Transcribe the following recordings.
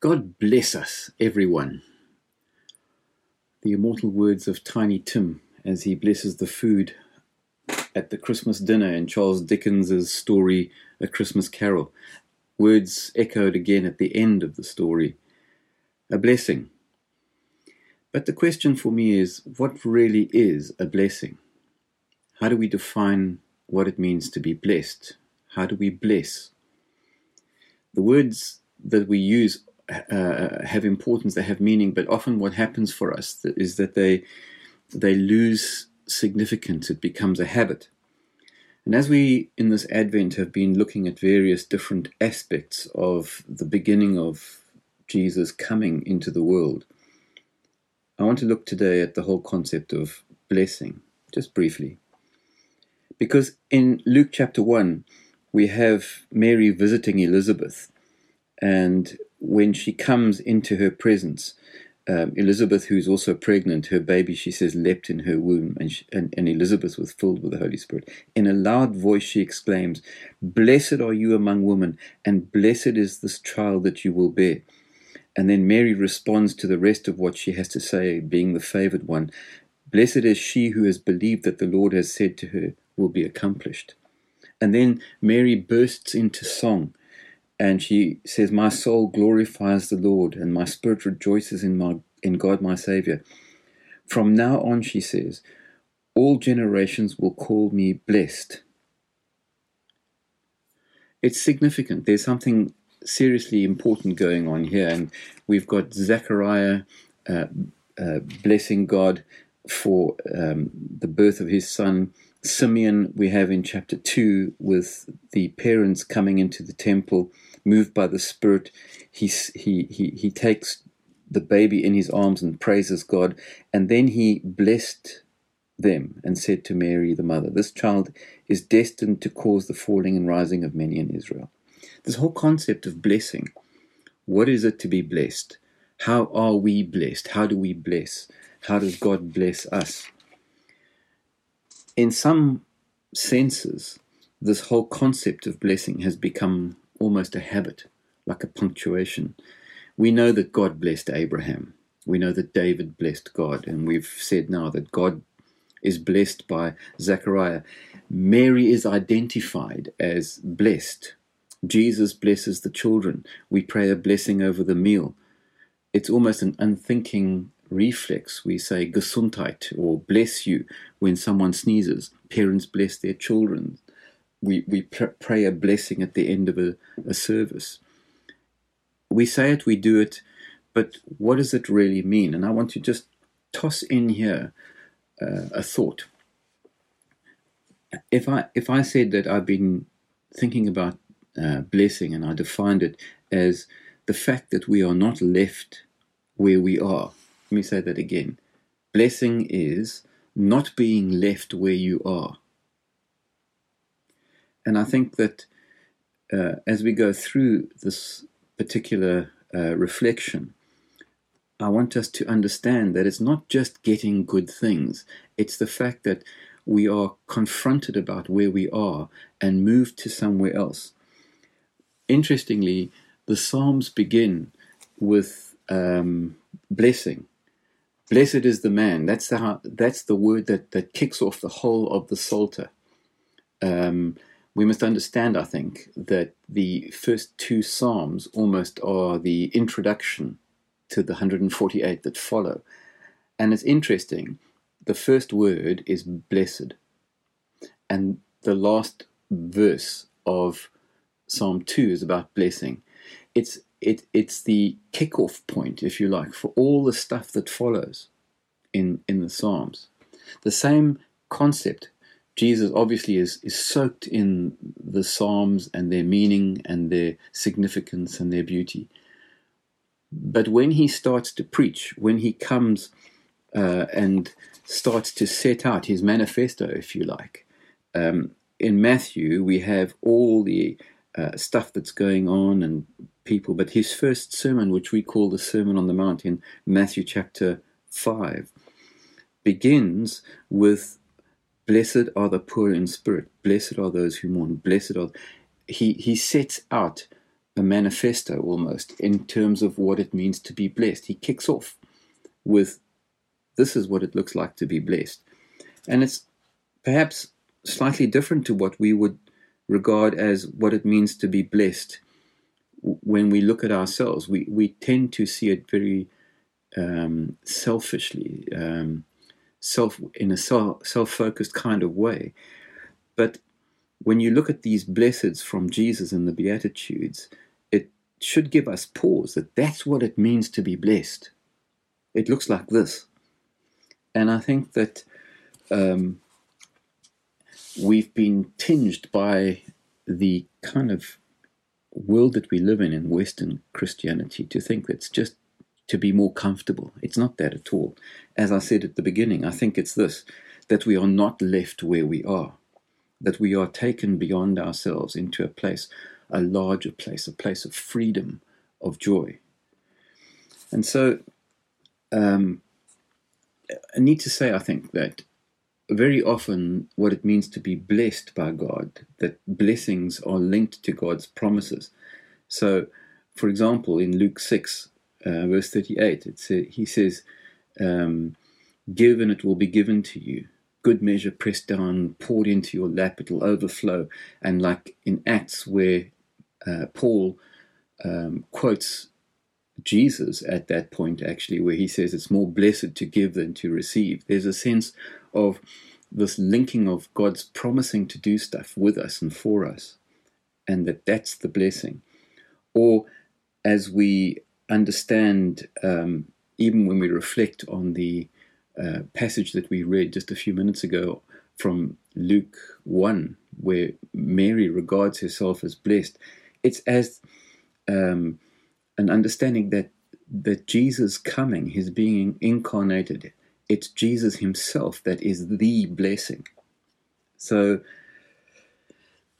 God bless us, everyone. The immortal words of Tiny Tim as he blesses the food at the Christmas dinner in Charles Dickens's story, A Christmas Carol. Words echoed again at the end of the story. A blessing. But the question for me is what really is a blessing? How do we define what it means to be blessed? How do we bless? The words that we use uh, have importance, they have meaning, but often what happens for us is that they they lose significance. It becomes a habit. And as we in this Advent have been looking at various different aspects of the beginning of Jesus coming into the world, I want to look today at the whole concept of blessing, just briefly. Because in Luke chapter 1, we have Mary visiting Elizabeth, and when she comes into her presence, um, Elizabeth, who's also pregnant, her baby, she says, leapt in her womb, and, she, and, and Elizabeth was filled with the Holy Spirit. In a loud voice, she exclaims, Blessed are you among women, and blessed is this child that you will bear. And then Mary responds to the rest of what she has to say, being the favored one. Blessed is she who has believed that the Lord has said to her will be accomplished. And then Mary bursts into song and she says, My soul glorifies the Lord, and my spirit rejoices in, my, in God my Savior. From now on, she says, all generations will call me blessed. It's significant. There's something seriously important going on here, and we've got Zechariah uh, uh, blessing God for um, the birth of his son. Simeon, we have in chapter 2 with the parents coming into the temple moved by the Spirit, he, he, he, he takes the baby in his arms and praises God. And then he blessed them and said to Mary, the mother, This child is destined to cause the falling and rising of many in Israel. This whole concept of blessing what is it to be blessed? How are we blessed? How do we bless? How does God bless us? In some senses, this whole concept of blessing has become almost a habit, like a punctuation. We know that God blessed Abraham. We know that David blessed God. And we've said now that God is blessed by Zechariah. Mary is identified as blessed. Jesus blesses the children. We pray a blessing over the meal. It's almost an unthinking reflex. We say Gesundheit or bless you when someone sneezes. Parents bless their children we, we pray a blessing at the end of a, a service. We say it, we do it, but what does it really mean? And I want to just toss in here uh, a thought. If I if I said that I've been thinking about uh, blessing and I defined it as the fact that we are not left where we are. Let me say that again. Blessing is not being left where you are. And I think that uh, as we go through this particular uh, reflection, I want us to understand that it's not just getting good things, it's the fact that we are confronted about where we are and moved to somewhere else. Interestingly, the Psalms begin with um, blessing. Blessed is the man. That's the that's the word that, that kicks off the whole of the Psalter. Um, we must understand, I think, that the first two Psalms almost are the introduction to the 148 that follow. And it's interesting, the first word is blessed. And the last verse of Psalm 2 is about blessing. It's, it, it's the kickoff point, if you like, for all the stuff that follows in, in the Psalms. The same concept Jesus obviously is, is soaked in the Psalms and their meaning and their significance and their beauty. But when he starts to preach, when he comes uh, and starts to set out his manifesto, if you like, um, in Matthew we have all the uh, stuff that's going on and people, but his first sermon, which we call the Sermon on the Mount in Matthew chapter 5, begins with Blessed are the poor in spirit. Blessed are those who mourn. Blessed are. He, he sets out a manifesto almost in terms of what it means to be blessed. He kicks off with this is what it looks like to be blessed. And it's perhaps slightly different to what we would regard as what it means to be blessed when we look at ourselves. We, we tend to see it very um, selfishly, um, self in a self focused kind of way. But when you look at these blesseds from Jesus in the Beatitudes, it should give us pause that that's what it means to be blessed. It looks like this. And I think that um, we've been tinged by the kind of world that we live in in Western Christianity to think that it's just to be more comfortable. It's not that at all. As I said at the beginning, I think it's this that we are not left where we are, that we are taken beyond ourselves into a place, a larger place, a place of freedom, of joy. And so, um, I need to say, I think, that very often what it means to be blessed by God, that blessings are linked to God's promises. So, for example, in Luke 6, uh, verse 38, it's, he says, um, Give and it will be given to you. Good measure pressed down, poured into your lap, it will overflow. And like in Acts, where uh, Paul um, quotes Jesus at that point, actually, where he says it's more blessed to give than to receive. There's a sense of this linking of God's promising to do stuff with us and for us, and that that's the blessing. Or as we understand, um, even when we reflect on the uh, passage that we read just a few minutes ago from Luke 1, where Mary regards herself as blessed, it's as um, an understanding that that Jesus coming, his being incarnated, it's Jesus himself that is the blessing. So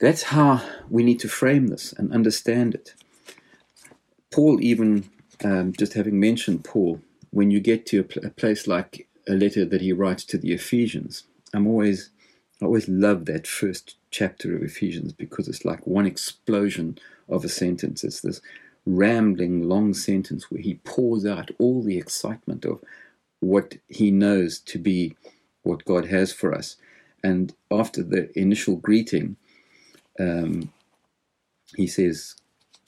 that's how we need to frame this and understand it. Paul, even um, just having mentioned Paul, when you get to a, pl- a, place like a letter that he writes to the Ephesians, I'm always, I always love that first chapter of Ephesians because it's like one explosion of a sentence. It's this rambling long sentence where he pours out all the excitement of what he knows to be what God has for us. And after the initial greeting, um, he says,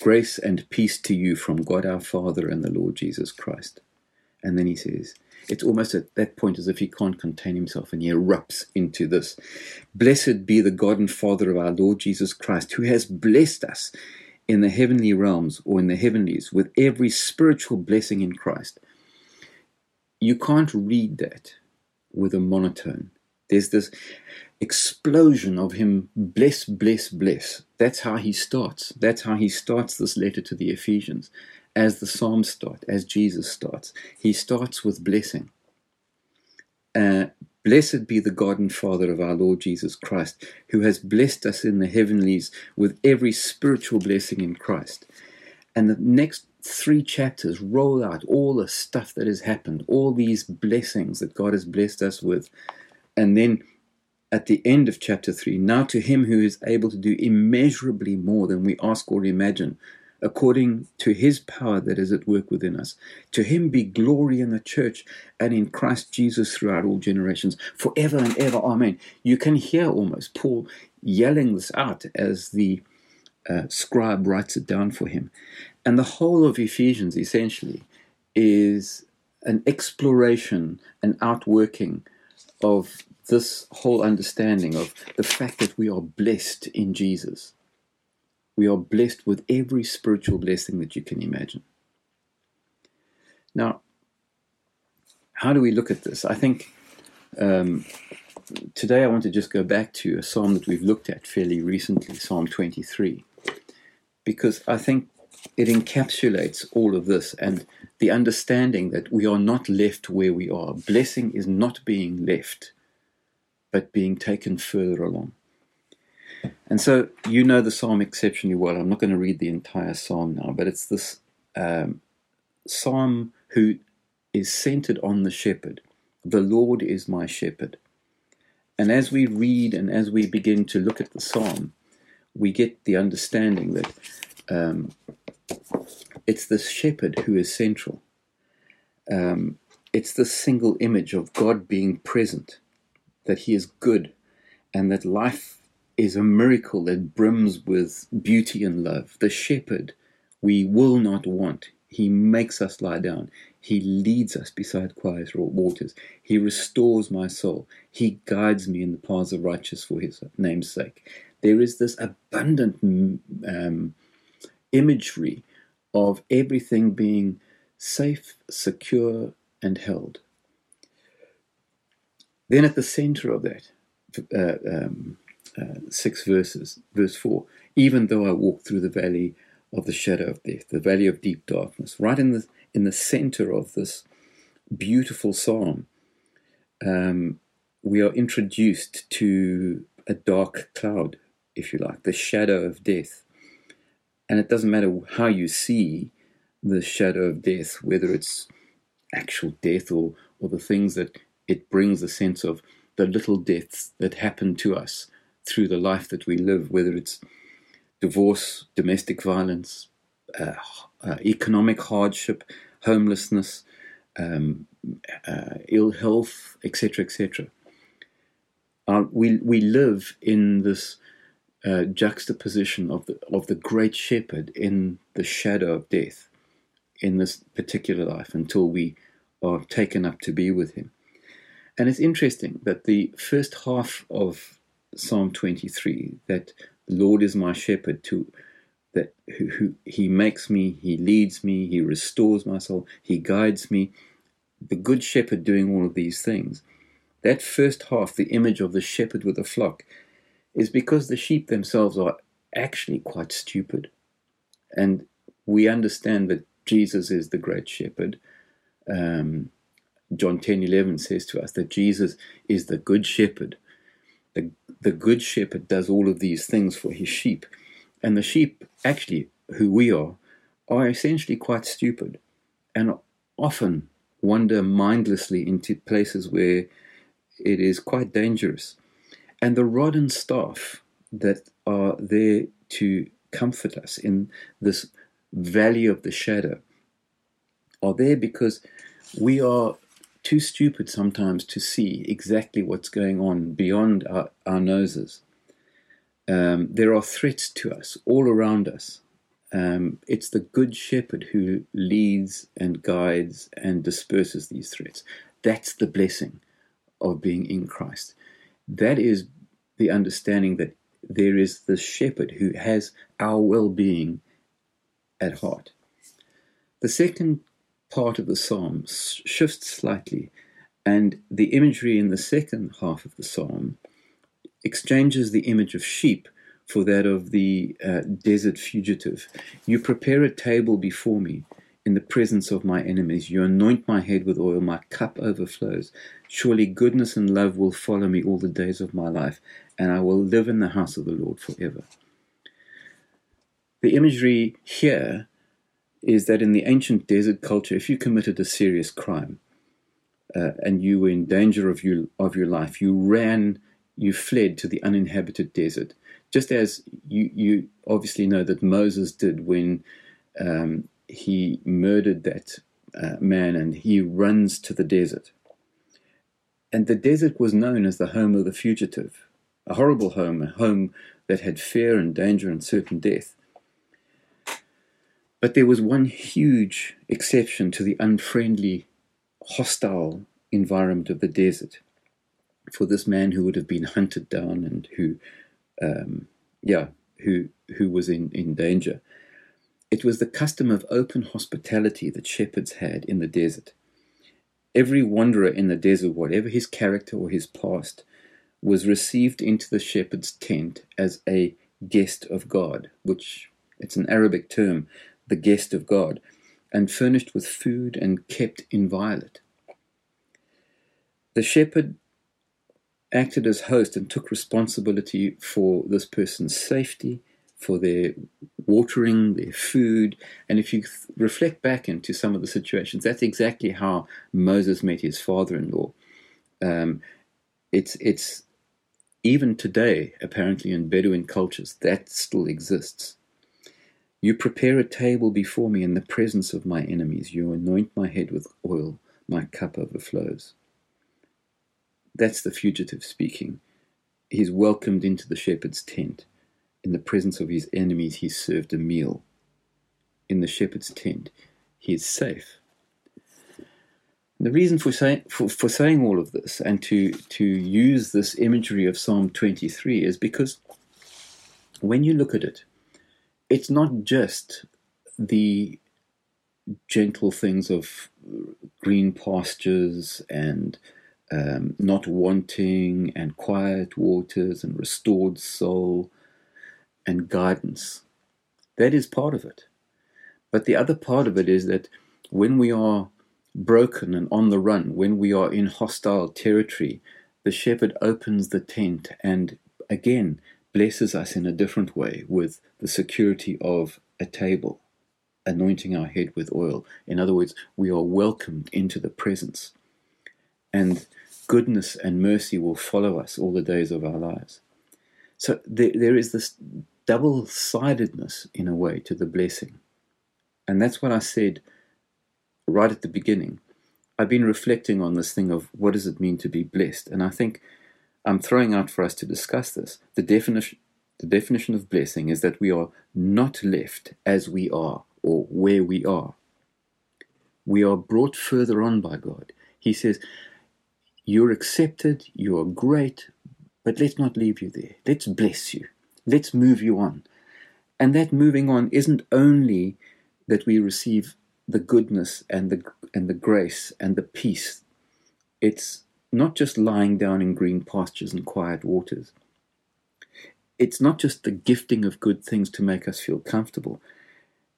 Grace and peace to you from God our Father and the Lord Jesus Christ. And then he says, it's almost at that point as if he can't contain himself and he erupts into this. Blessed be the God and Father of our Lord Jesus Christ, who has blessed us in the heavenly realms or in the heavenlies with every spiritual blessing in Christ. You can't read that with a monotone. There's this explosion of him, bless, bless, bless. That's how he starts. That's how he starts this letter to the Ephesians. As the Psalms start, as Jesus starts, he starts with blessing. Uh, Blessed be the God and Father of our Lord Jesus Christ, who has blessed us in the heavenlies with every spiritual blessing in Christ. And the next three chapters roll out all the stuff that has happened, all these blessings that God has blessed us with. And then at the end of chapter 3, now to him who is able to do immeasurably more than we ask or imagine, according to his power that is at work within us. To him be glory in the church and in Christ Jesus throughout all generations, forever and ever. Amen. You can hear almost Paul yelling this out as the uh, scribe writes it down for him. And the whole of Ephesians essentially is an exploration, an outworking of this whole understanding of the fact that we are blessed in Jesus we are blessed with every spiritual blessing that you can imagine. Now, how do we look at this? I think um, today I want to just go back to a psalm that we've looked at fairly recently, Psalm 23, because I think it encapsulates all of this and the understanding that we are not left where we are. Blessing is not being left, but being taken further along. And so you know the psalm exceptionally well. I'm not going to read the entire psalm now, but it's this um, psalm who is centered on the shepherd. The Lord is my shepherd. And as we read and as we begin to look at the psalm, we get the understanding that um, it's the shepherd who is central. Um, it's the single image of God being present, that He is good, and that life is a miracle that brims with beauty and love. The shepherd we will not want. He makes us lie down. He leads us beside quiet waters. He restores my soul. He guides me in the paths of righteousness for his name's sake. There is this abundant um, imagery of everything being safe, secure, and held. Then at the center of that, uh, um, uh, six verses, verse four, even though I walk through the valley of the shadow of death, the valley of deep darkness, right in the in the center of this beautiful psalm, um, we are introduced to a dark cloud, if you like, the shadow of death. And it doesn't matter how you see the shadow of death, whether it's actual death or, or the things that it brings a sense of the little deaths that happen to us through the life that we live, whether it's divorce, domestic violence, uh, uh, economic hardship, homelessness, um, uh, ill health, etc., etc. Uh, we we live in this uh, juxtaposition of the of the great shepherd in the shadow of death, in this particular life until we are taken up to be with him. And it's interesting that the first half of Psalm 23, that the Lord is my shepherd, to that who, who, he makes me, he leads me, he restores my soul, he guides me. The good shepherd doing all of these things. That first half, the image of the shepherd with the flock, is because the sheep themselves are actually quite stupid. And we understand that Jesus is the great shepherd. Um, John 10 11 says to us that Jesus is the good shepherd. The, the good shepherd does all of these things for his sheep. And the sheep, actually, who we are, are essentially quite stupid and often wander mindlessly into places where it is quite dangerous. And the rod and staff that are there to comfort us in this valley of the shadow are there because we are too stupid sometimes to see exactly what's going on beyond our, our noses. Um, there are threats to us all around us. Um, it's the good shepherd who leads and guides and disperses these threats. That's the blessing of being in Christ. That is the understanding that there is the shepherd who has our well being at heart. The second part of the psalm shifts slightly, and the imagery in the second half of the psalm exchanges the image of sheep for that of the uh, desert fugitive. You prepare a table before me in the presence of my enemies. You anoint my head with oil, my cup overflows. Surely goodness and love will follow me all the days of my life, and I will live in the house of the Lord forever. The imagery here is that in the ancient desert culture, if you committed a serious crime uh, and you were in danger of, you, of your life, you ran, you fled to the uninhabited desert, just as you, you obviously know that Moses did when um, he murdered that uh, man and he runs to the desert. And the desert was known as the home of the fugitive, a horrible home, a home that had fear and danger and certain death. But there was one huge exception to the unfriendly, hostile environment of the desert for this man who would have been hunted down and who, um, yeah, who who was in, in danger. It was the custom of open hospitality that shepherds had in the desert. Every wanderer in the desert, whatever his character or his past, was received into the shepherd's tent as a guest of God, which it's an Arabic term the guest of God, and furnished with food and kept inviolate. The shepherd acted as host and took responsibility for this person's safety, for their watering, their food. And if you reflect back into some of the situations, that's exactly how Moses met his father in law. Um, it's, it's even today, apparently, in Bedouin cultures, that still exists You prepare a table before me in the presence of my enemies. You anoint my head with oil. My cup overflows. That's the fugitive speaking. He's welcomed into the shepherd's tent. In the presence of his enemies, he served a meal. In the shepherd's tent, he is safe. The reason for, say, for, for saying all of this and to, to use this imagery of Psalm 23 is because when you look at it, it's not just the gentle things of green pastures and um, not wanting and quiet waters and restored soul and guidance. That is part of it. But the other part of it is that when we are broken and on the run, when we are in hostile territory, the shepherd opens the tent and again blesses us in a different way with the security of a table, anointing our head with oil. In other words, we are welcomed into the presence. And goodness and mercy will follow us all the days of our lives. So there, there is this double sidedness, in a way, to the blessing. And that's what I said right at the beginning, I've been reflecting on this thing of what does it mean to be blessed, and I think I'm throwing out for us to discuss this. The definition, the definition of blessing is that we are not left as we are or where we are. We are brought further on by God. He says, You're accepted, you are great, but let's not leave you there. Let's bless you. Let's move you on. And that moving on isn't only that we receive the goodness and the and the grace and the peace. It's not just lying down in green pastures and quiet waters. It's not just the gifting of good things to make us feel comfortable.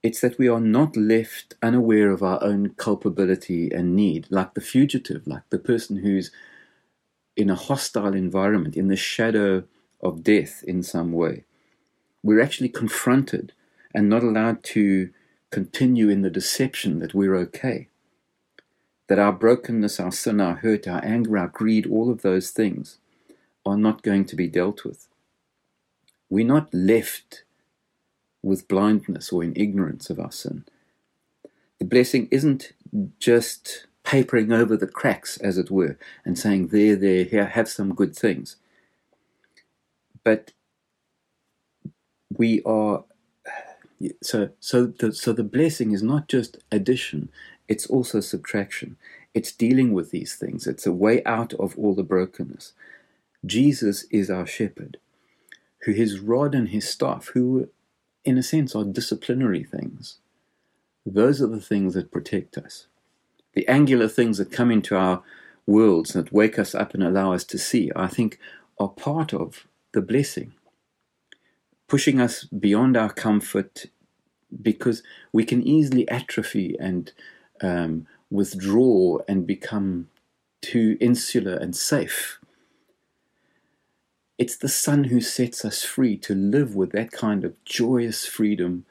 It's that we are not left unaware of our own culpability and need, like the fugitive, like the person who's in a hostile environment, in the shadow of death in some way. We're actually confronted and not allowed to continue in the deception that we're okay. That our brokenness, our sin, our hurt, our anger, our greed, all of those things are not going to be dealt with. We're not left with blindness or in ignorance of our sin. The blessing isn't just papering over the cracks, as it were, and saying, There, there, here, have some good things. But we are so so the, so the blessing is not just addition it's also subtraction. It's dealing with these things. It's a way out of all the brokenness. Jesus is our shepherd who his rod and his staff who in a sense are disciplinary things. Those are the things that protect us. The angular things that come into our worlds that wake us up and allow us to see i think are part of the blessing pushing us beyond our comfort because we can easily atrophy and um, withdraw and become too insular and safe. It's the Son who sets us free to live with that kind of joyous freedom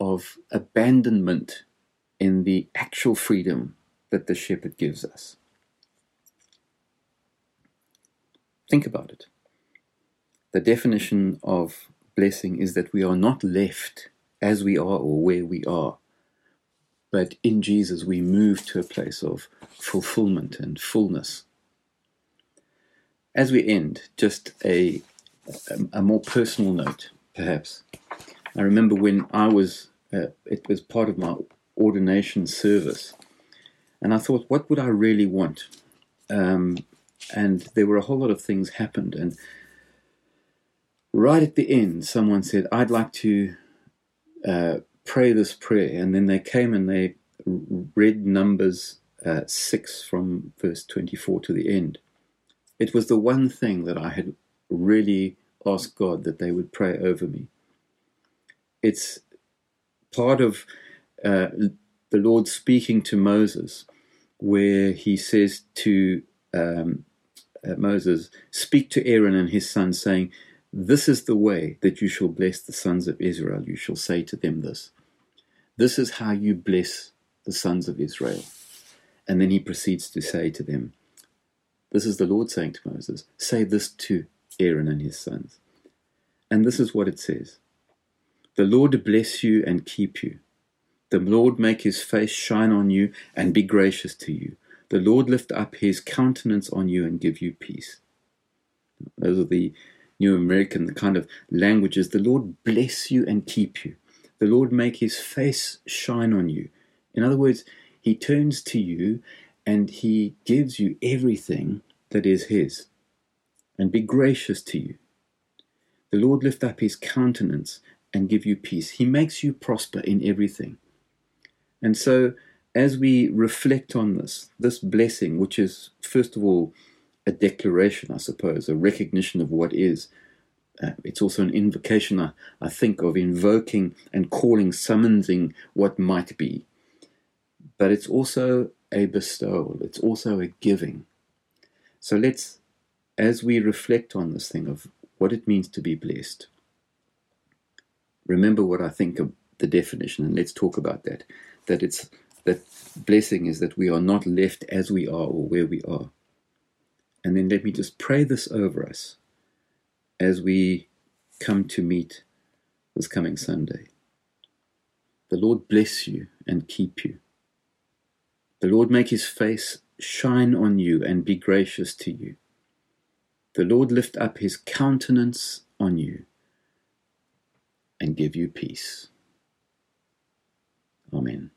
of abandonment in the actual freedom that the shepherd gives us. Think about it. The definition of blessing is that we are not left as we are or where we are. But in Jesus, we move to a place of fulfillment and fullness. As we end, just a, a, a more personal note, perhaps. I remember when I was, uh, it was part of my ordination service, and I thought, what would I really want? Um, and there were a whole lot of things happened, and right at the end, someone said, I'd like to uh, pray this prayer. And then they came and they read Numbers uh, 6 from verse 24 to the end. It was the one thing that I had really asked God that they would pray over me. It's part of uh, the Lord speaking to Moses, where he says to um, uh, Moses, Speak to Aaron and his sons, saying, this is the way that you shall bless the sons of Israel. You shall say to them this. This is how you bless the sons of Israel. And then he proceeds to say to them, This is the Lord saying to Moses, Say this to Aaron and his sons. And this is what it says The Lord bless you and keep you. The Lord make his face shine on you and be gracious to you. The Lord lift up his countenance on you and give you peace. Those are the New American, the kind of languages. The Lord bless you and keep you. The Lord make his face shine on you. In other words, he turns to you and he gives you everything that is his and be gracious to you. The Lord lift up his countenance and give you peace. He makes you prosper in everything. And so, as we reflect on this, this blessing, which is, first of all, a declaration, I suppose, a recognition of what is, uh, it's also an invocation, I, I think, of invoking and calling, summoning what might be. But it's also a bestowal, it's also a giving. So let's, as we reflect on this thing of what it means to be blessed, remember what I think of the definition, and let's talk about that. That it's that blessing is that we are not left as we are or where we are. And then let me just pray this over us as we come to meet this coming Sunday. The Lord bless you and keep you. The Lord make his face shine on you and be gracious to you. The Lord lift up his countenance on you and give you peace. Amen.